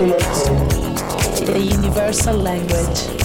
The universal language.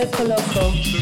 Circo Loco.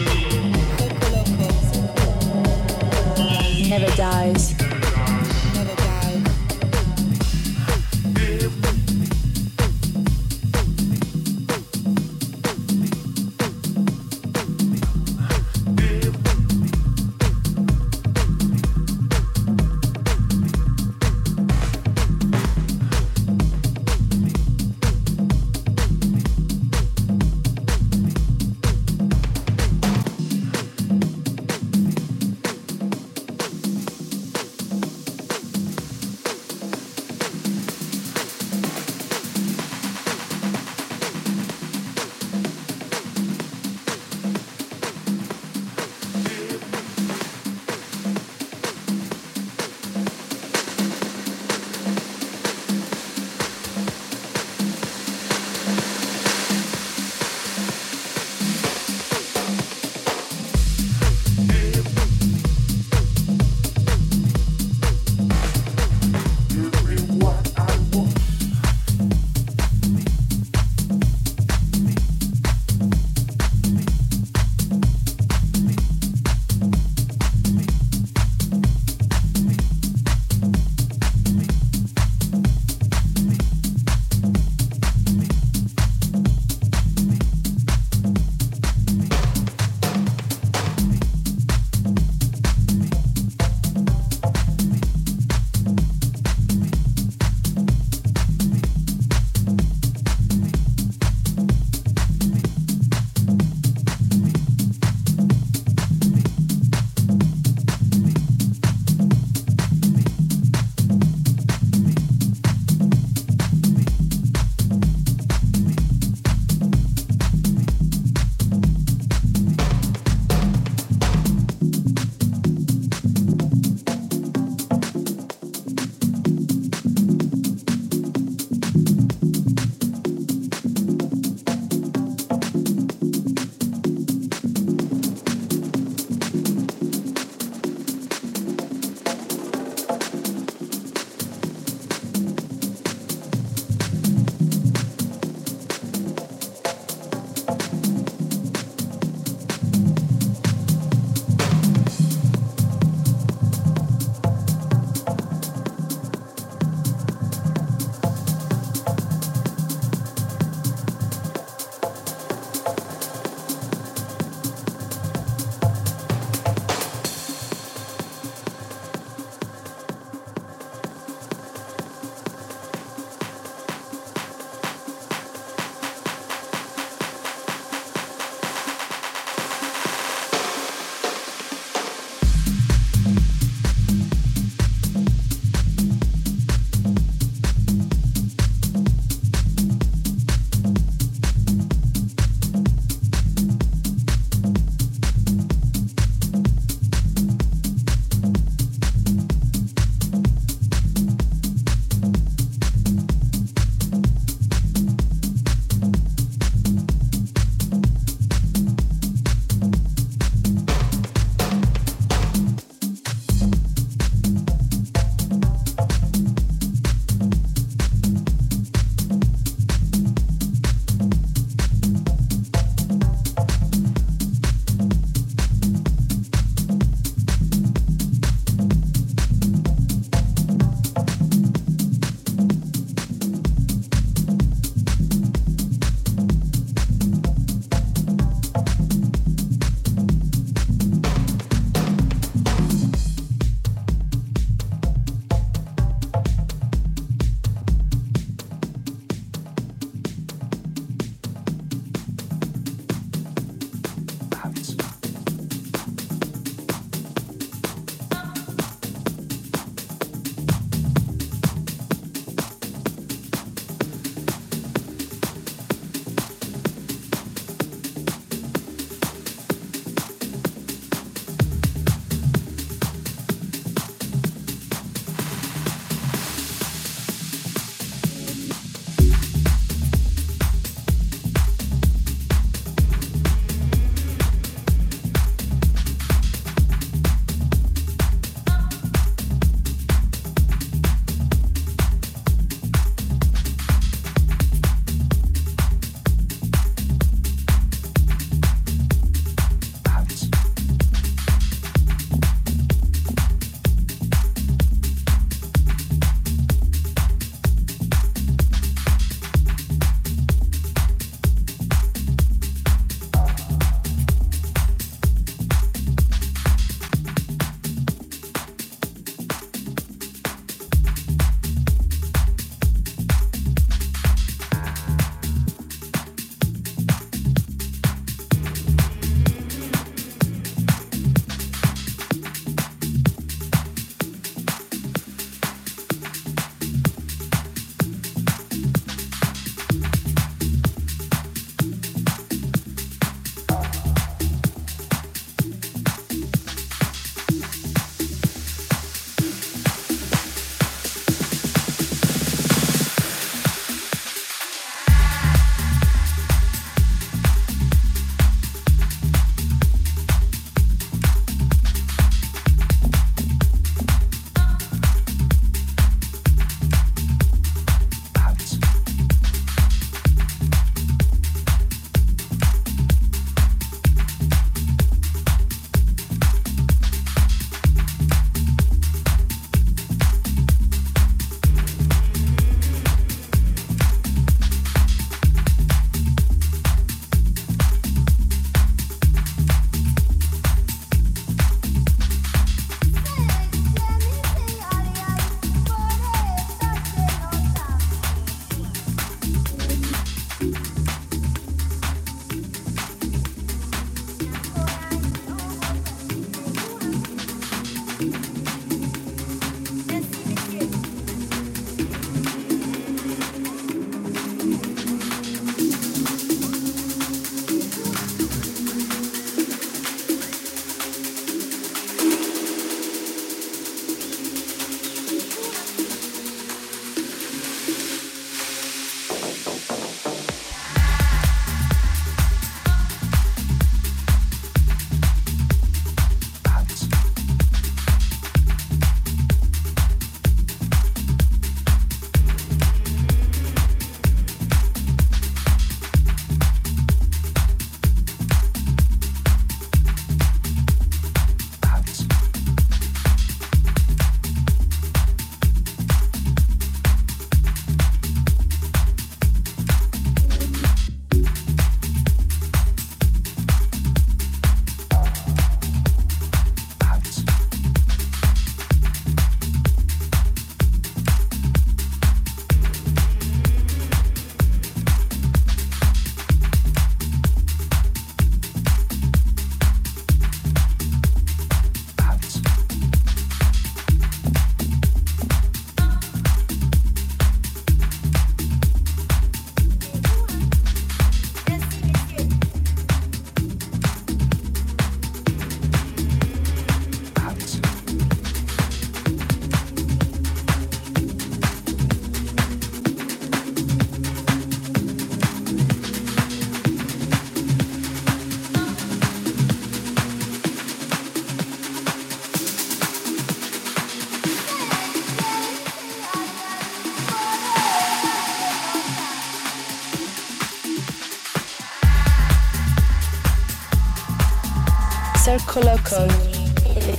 Code,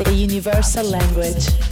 the universal language.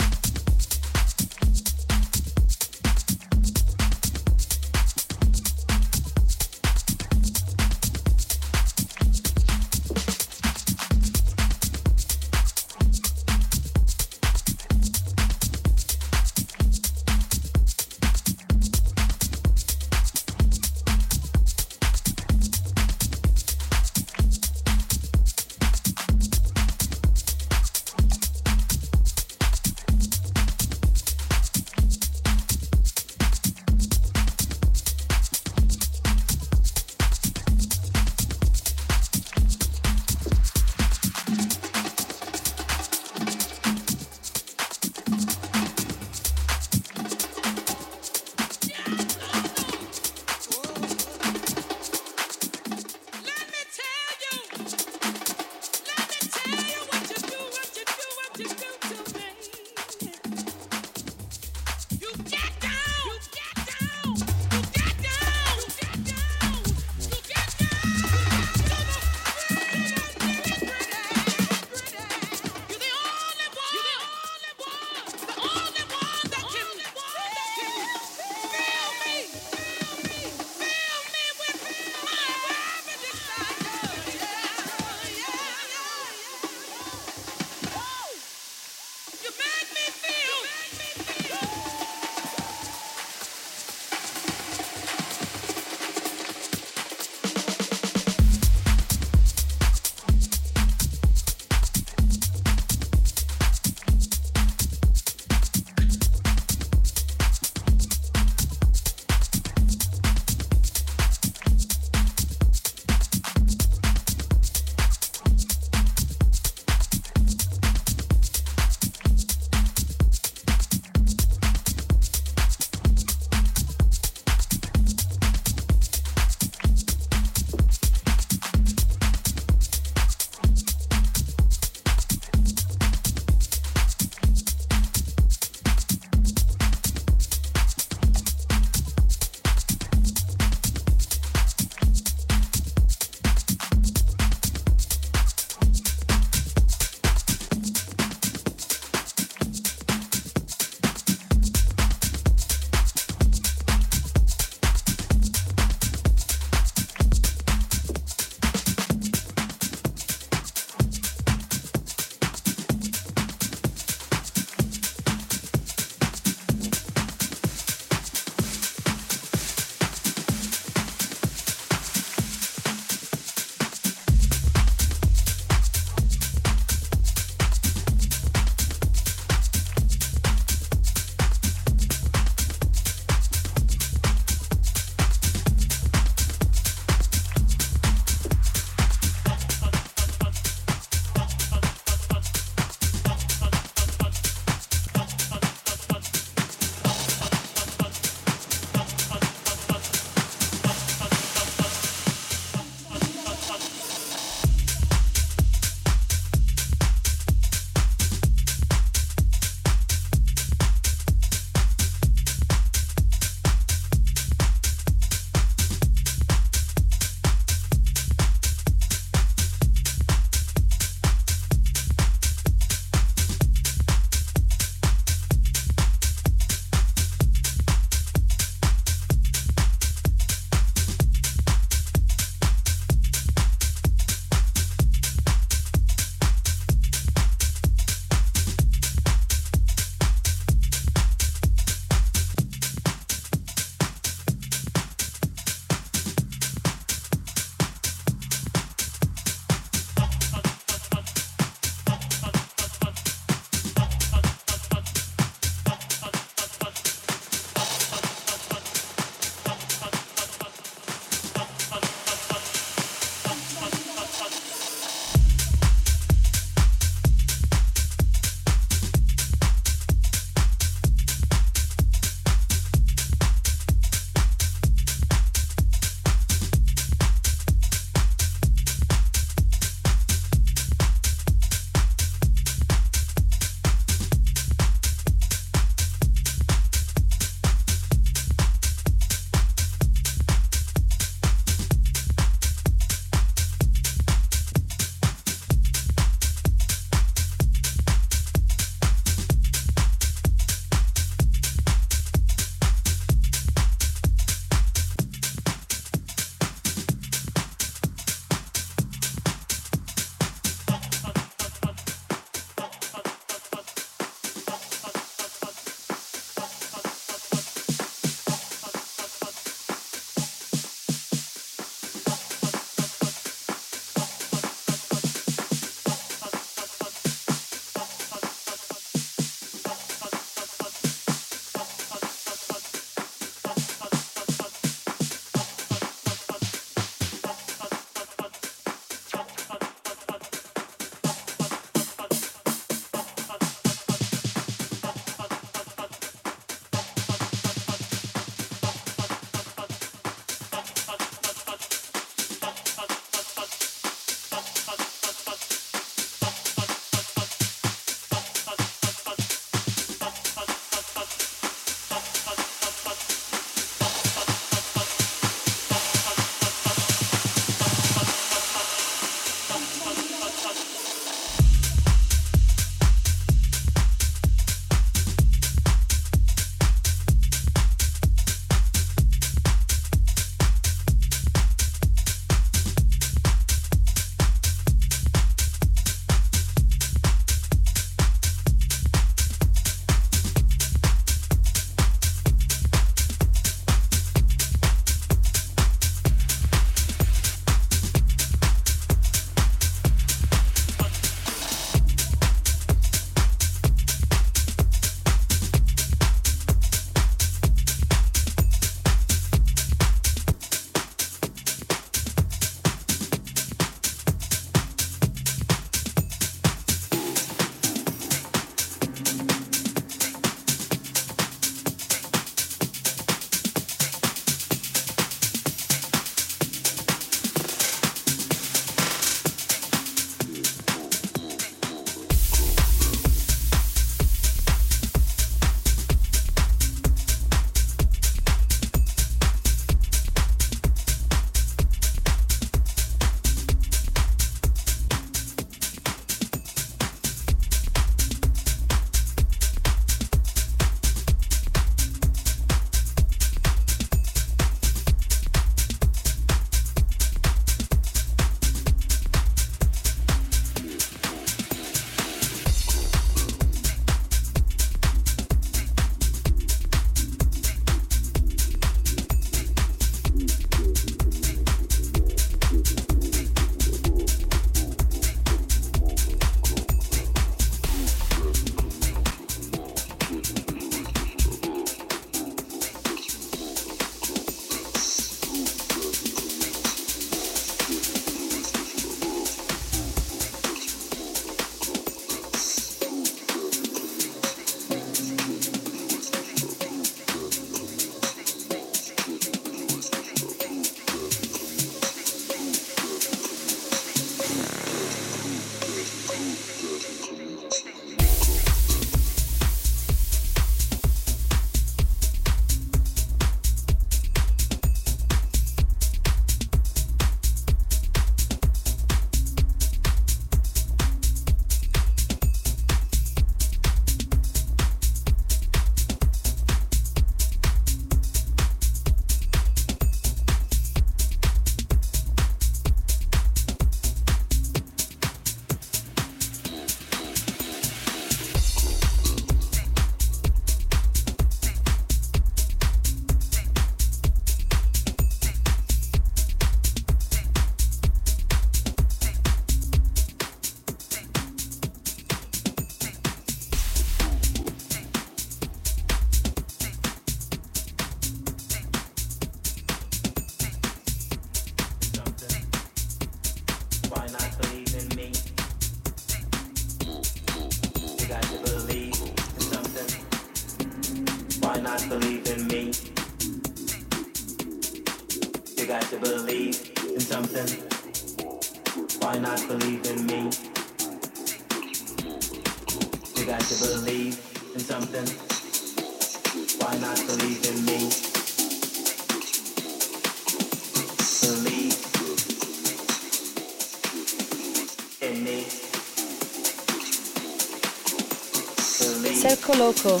Loco.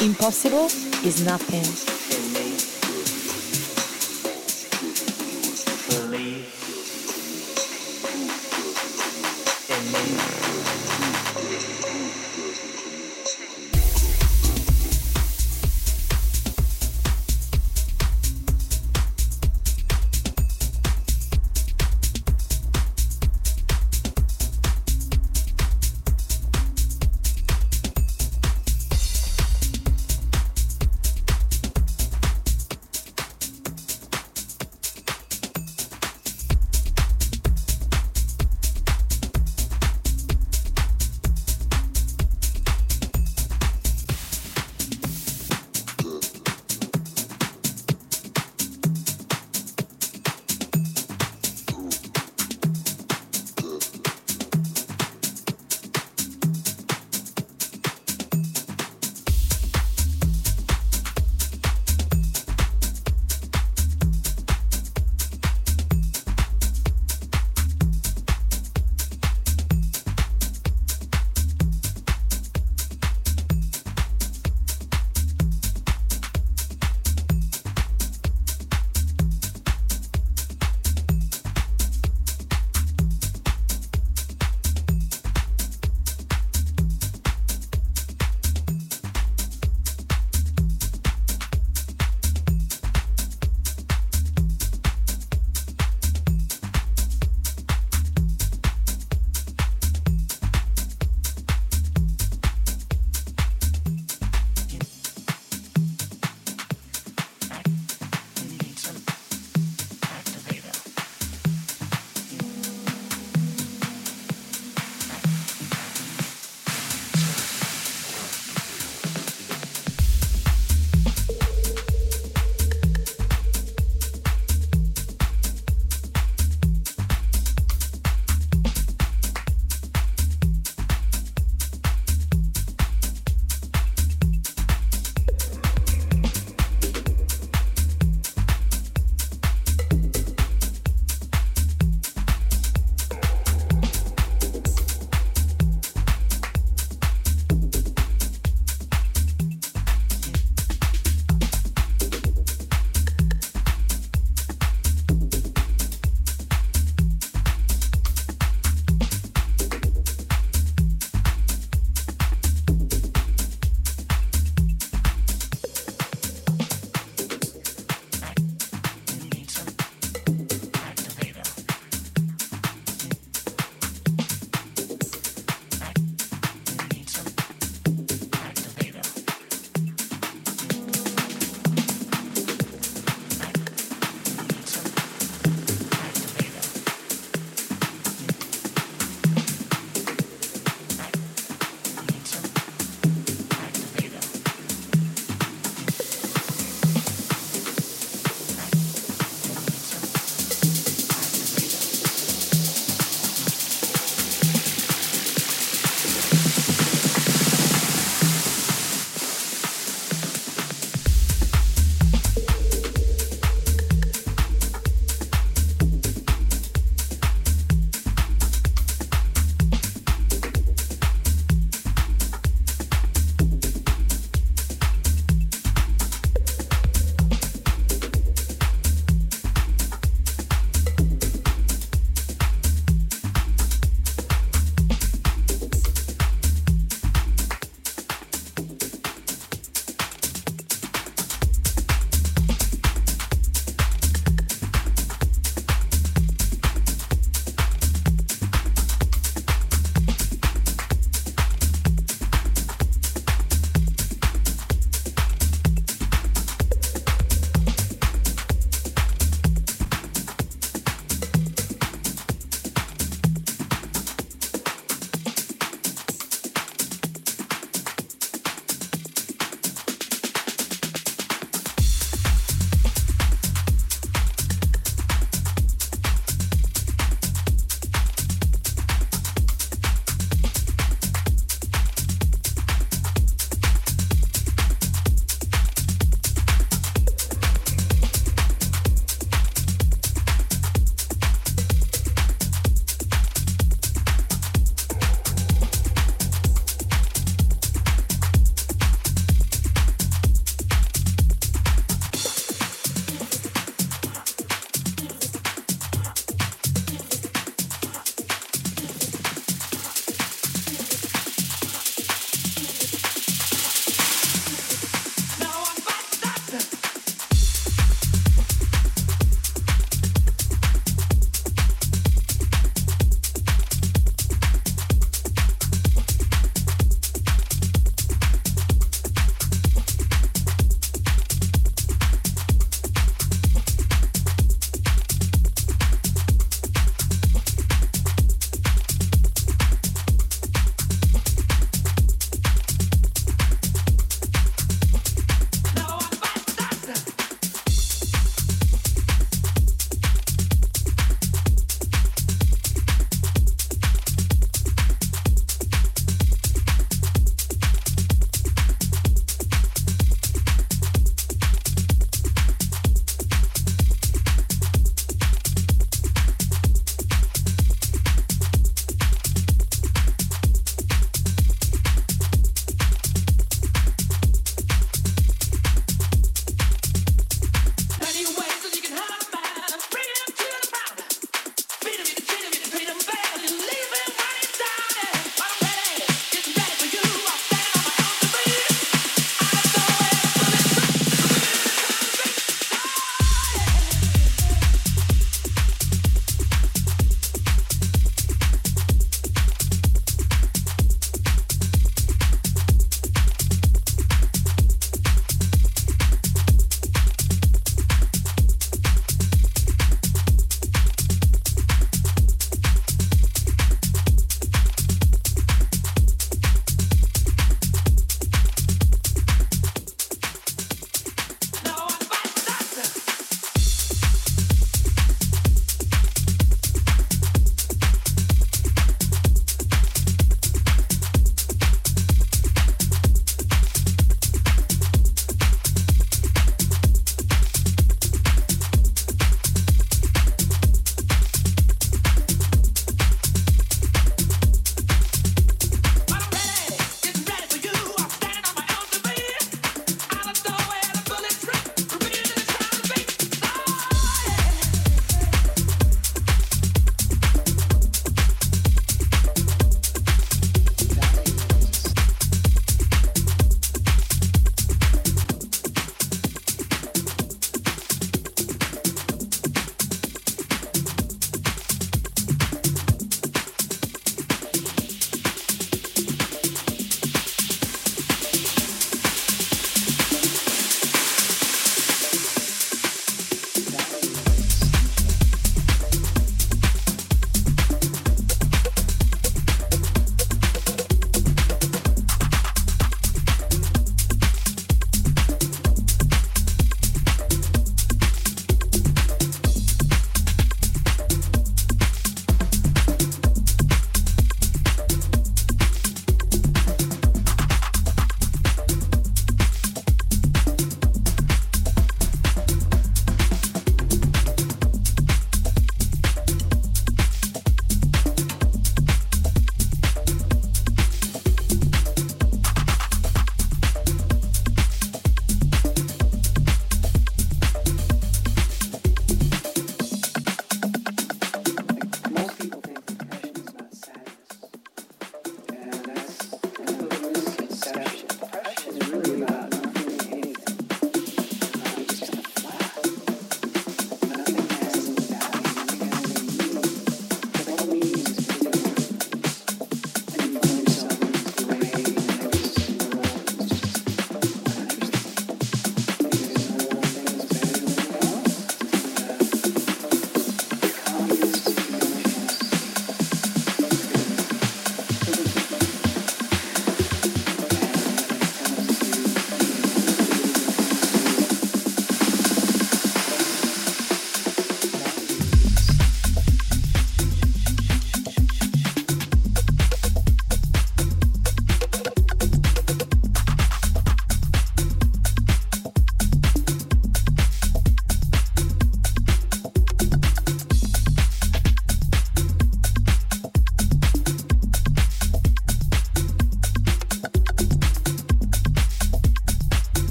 Impossible is nothing.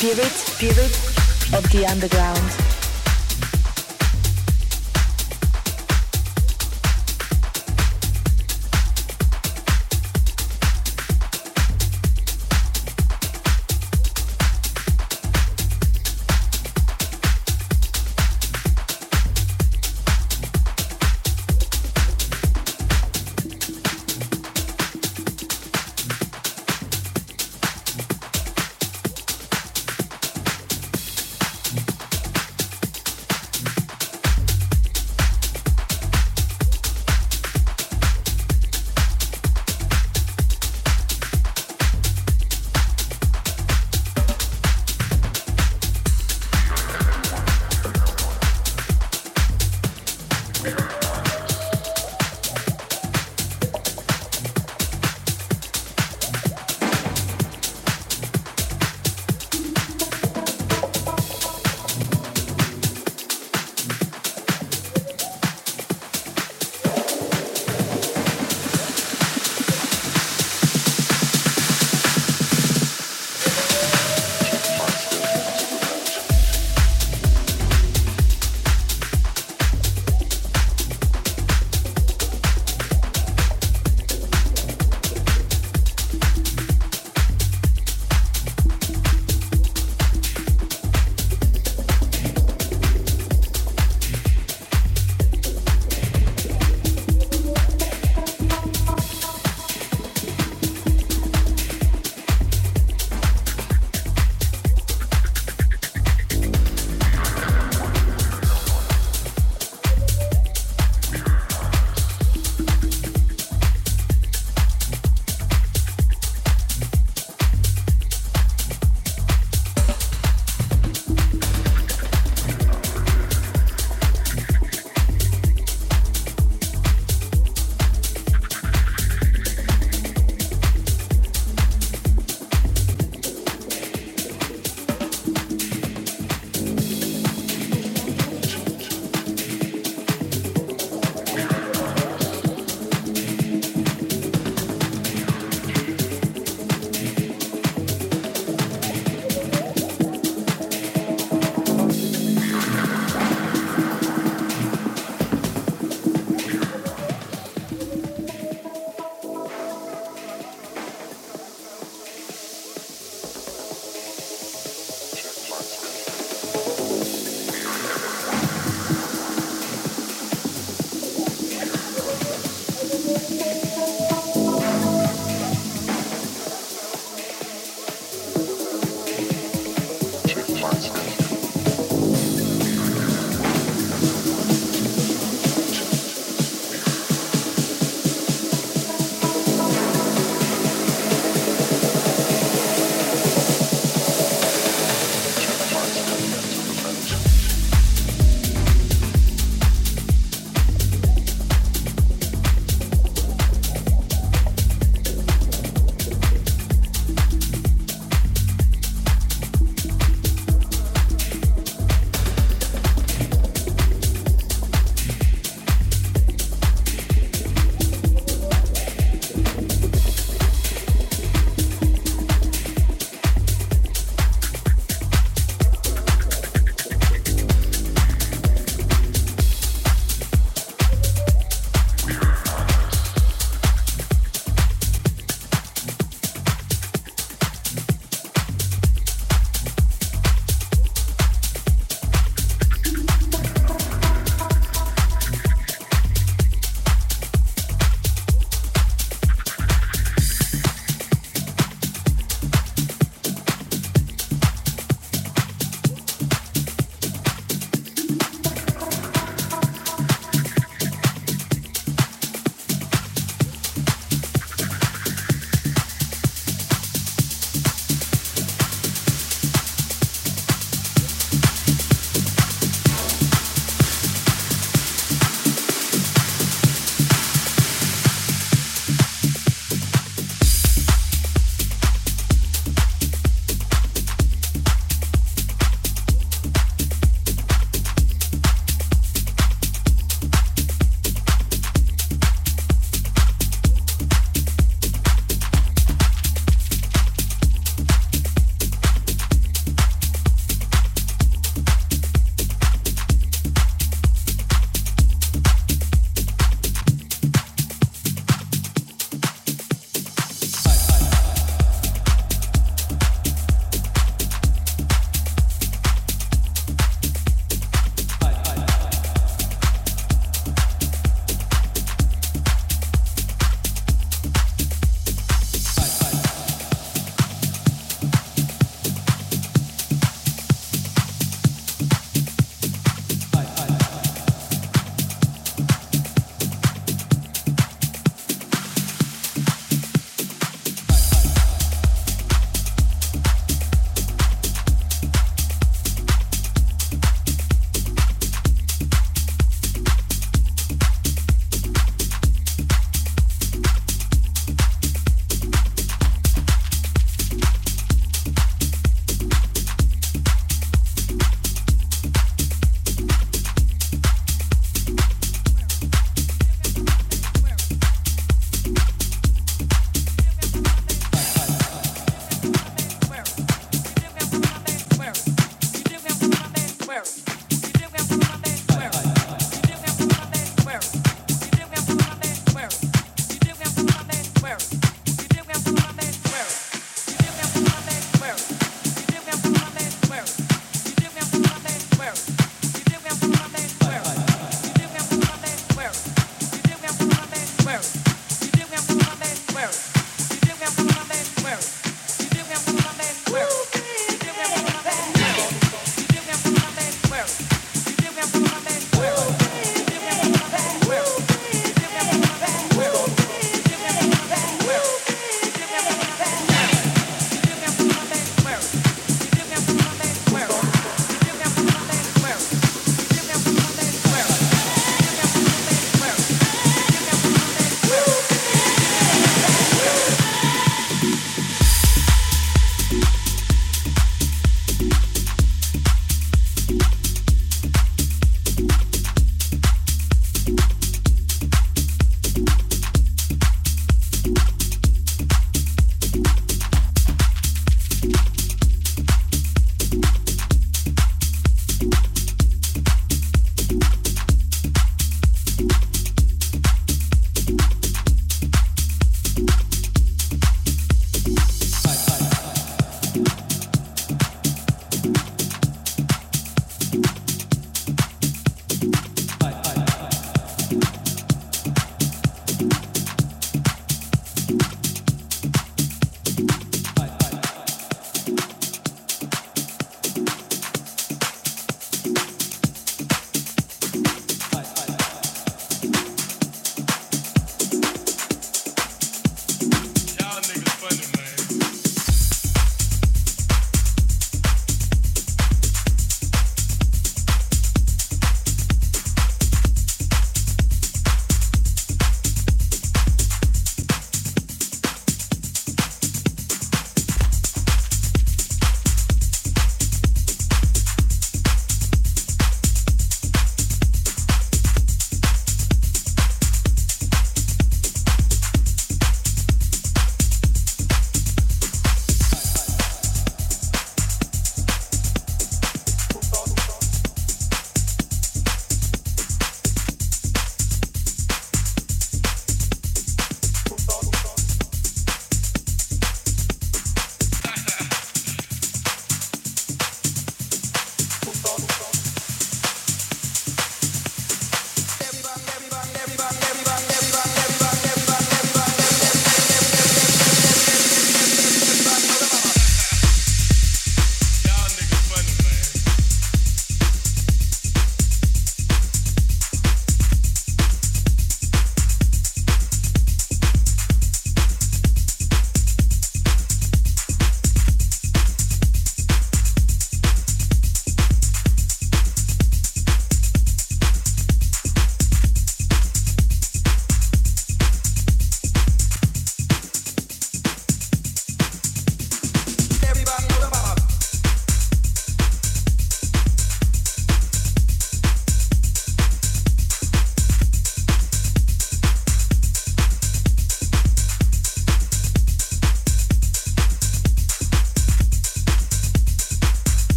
Spirit, spirit of the underground.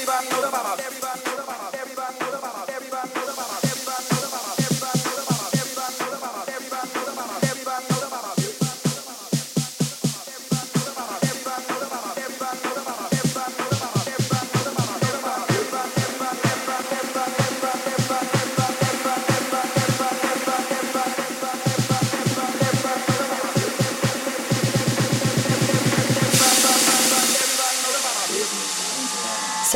Everybody know the. Everybody know the. Everybody know the. Everybody know the.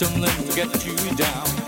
Somebody left written that the majority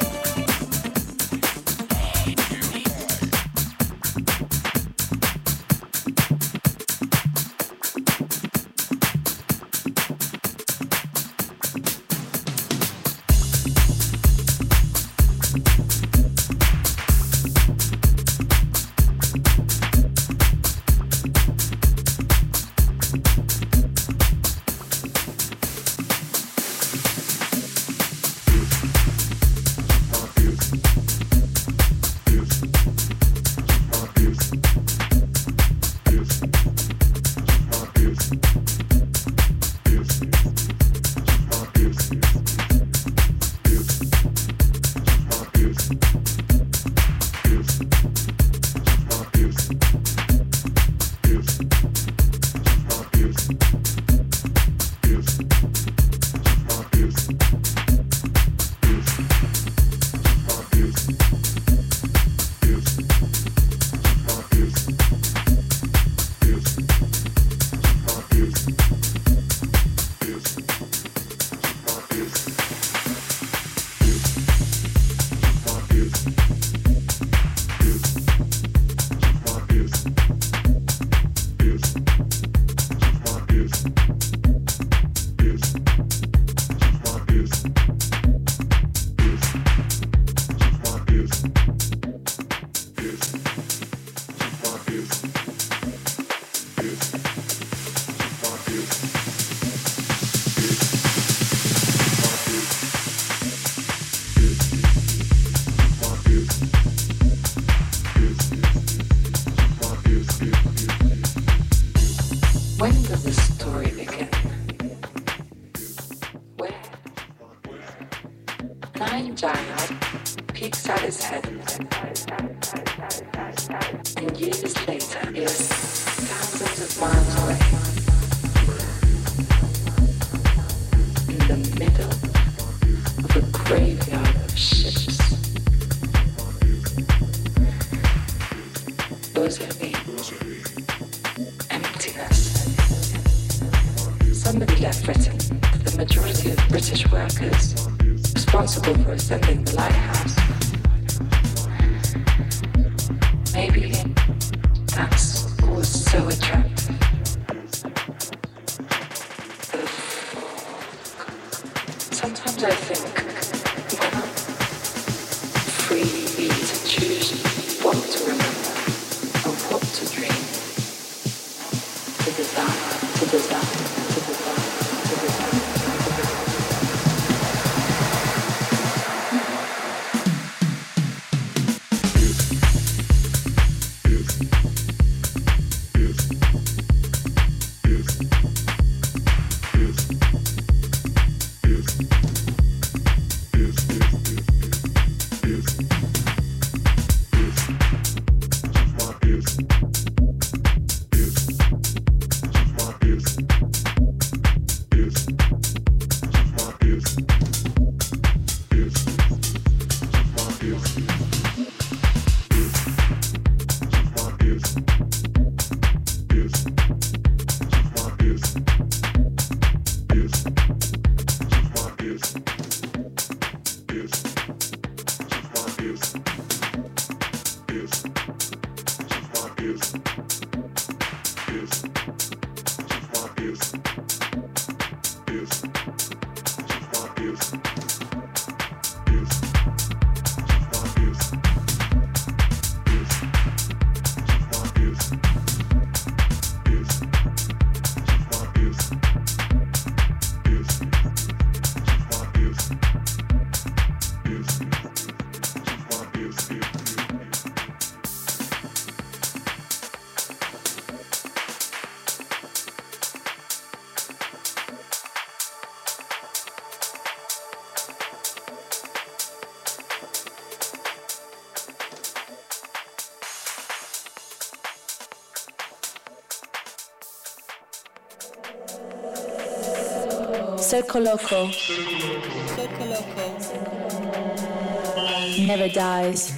Sometimes I think Circo Loco. Never dies. Never dies.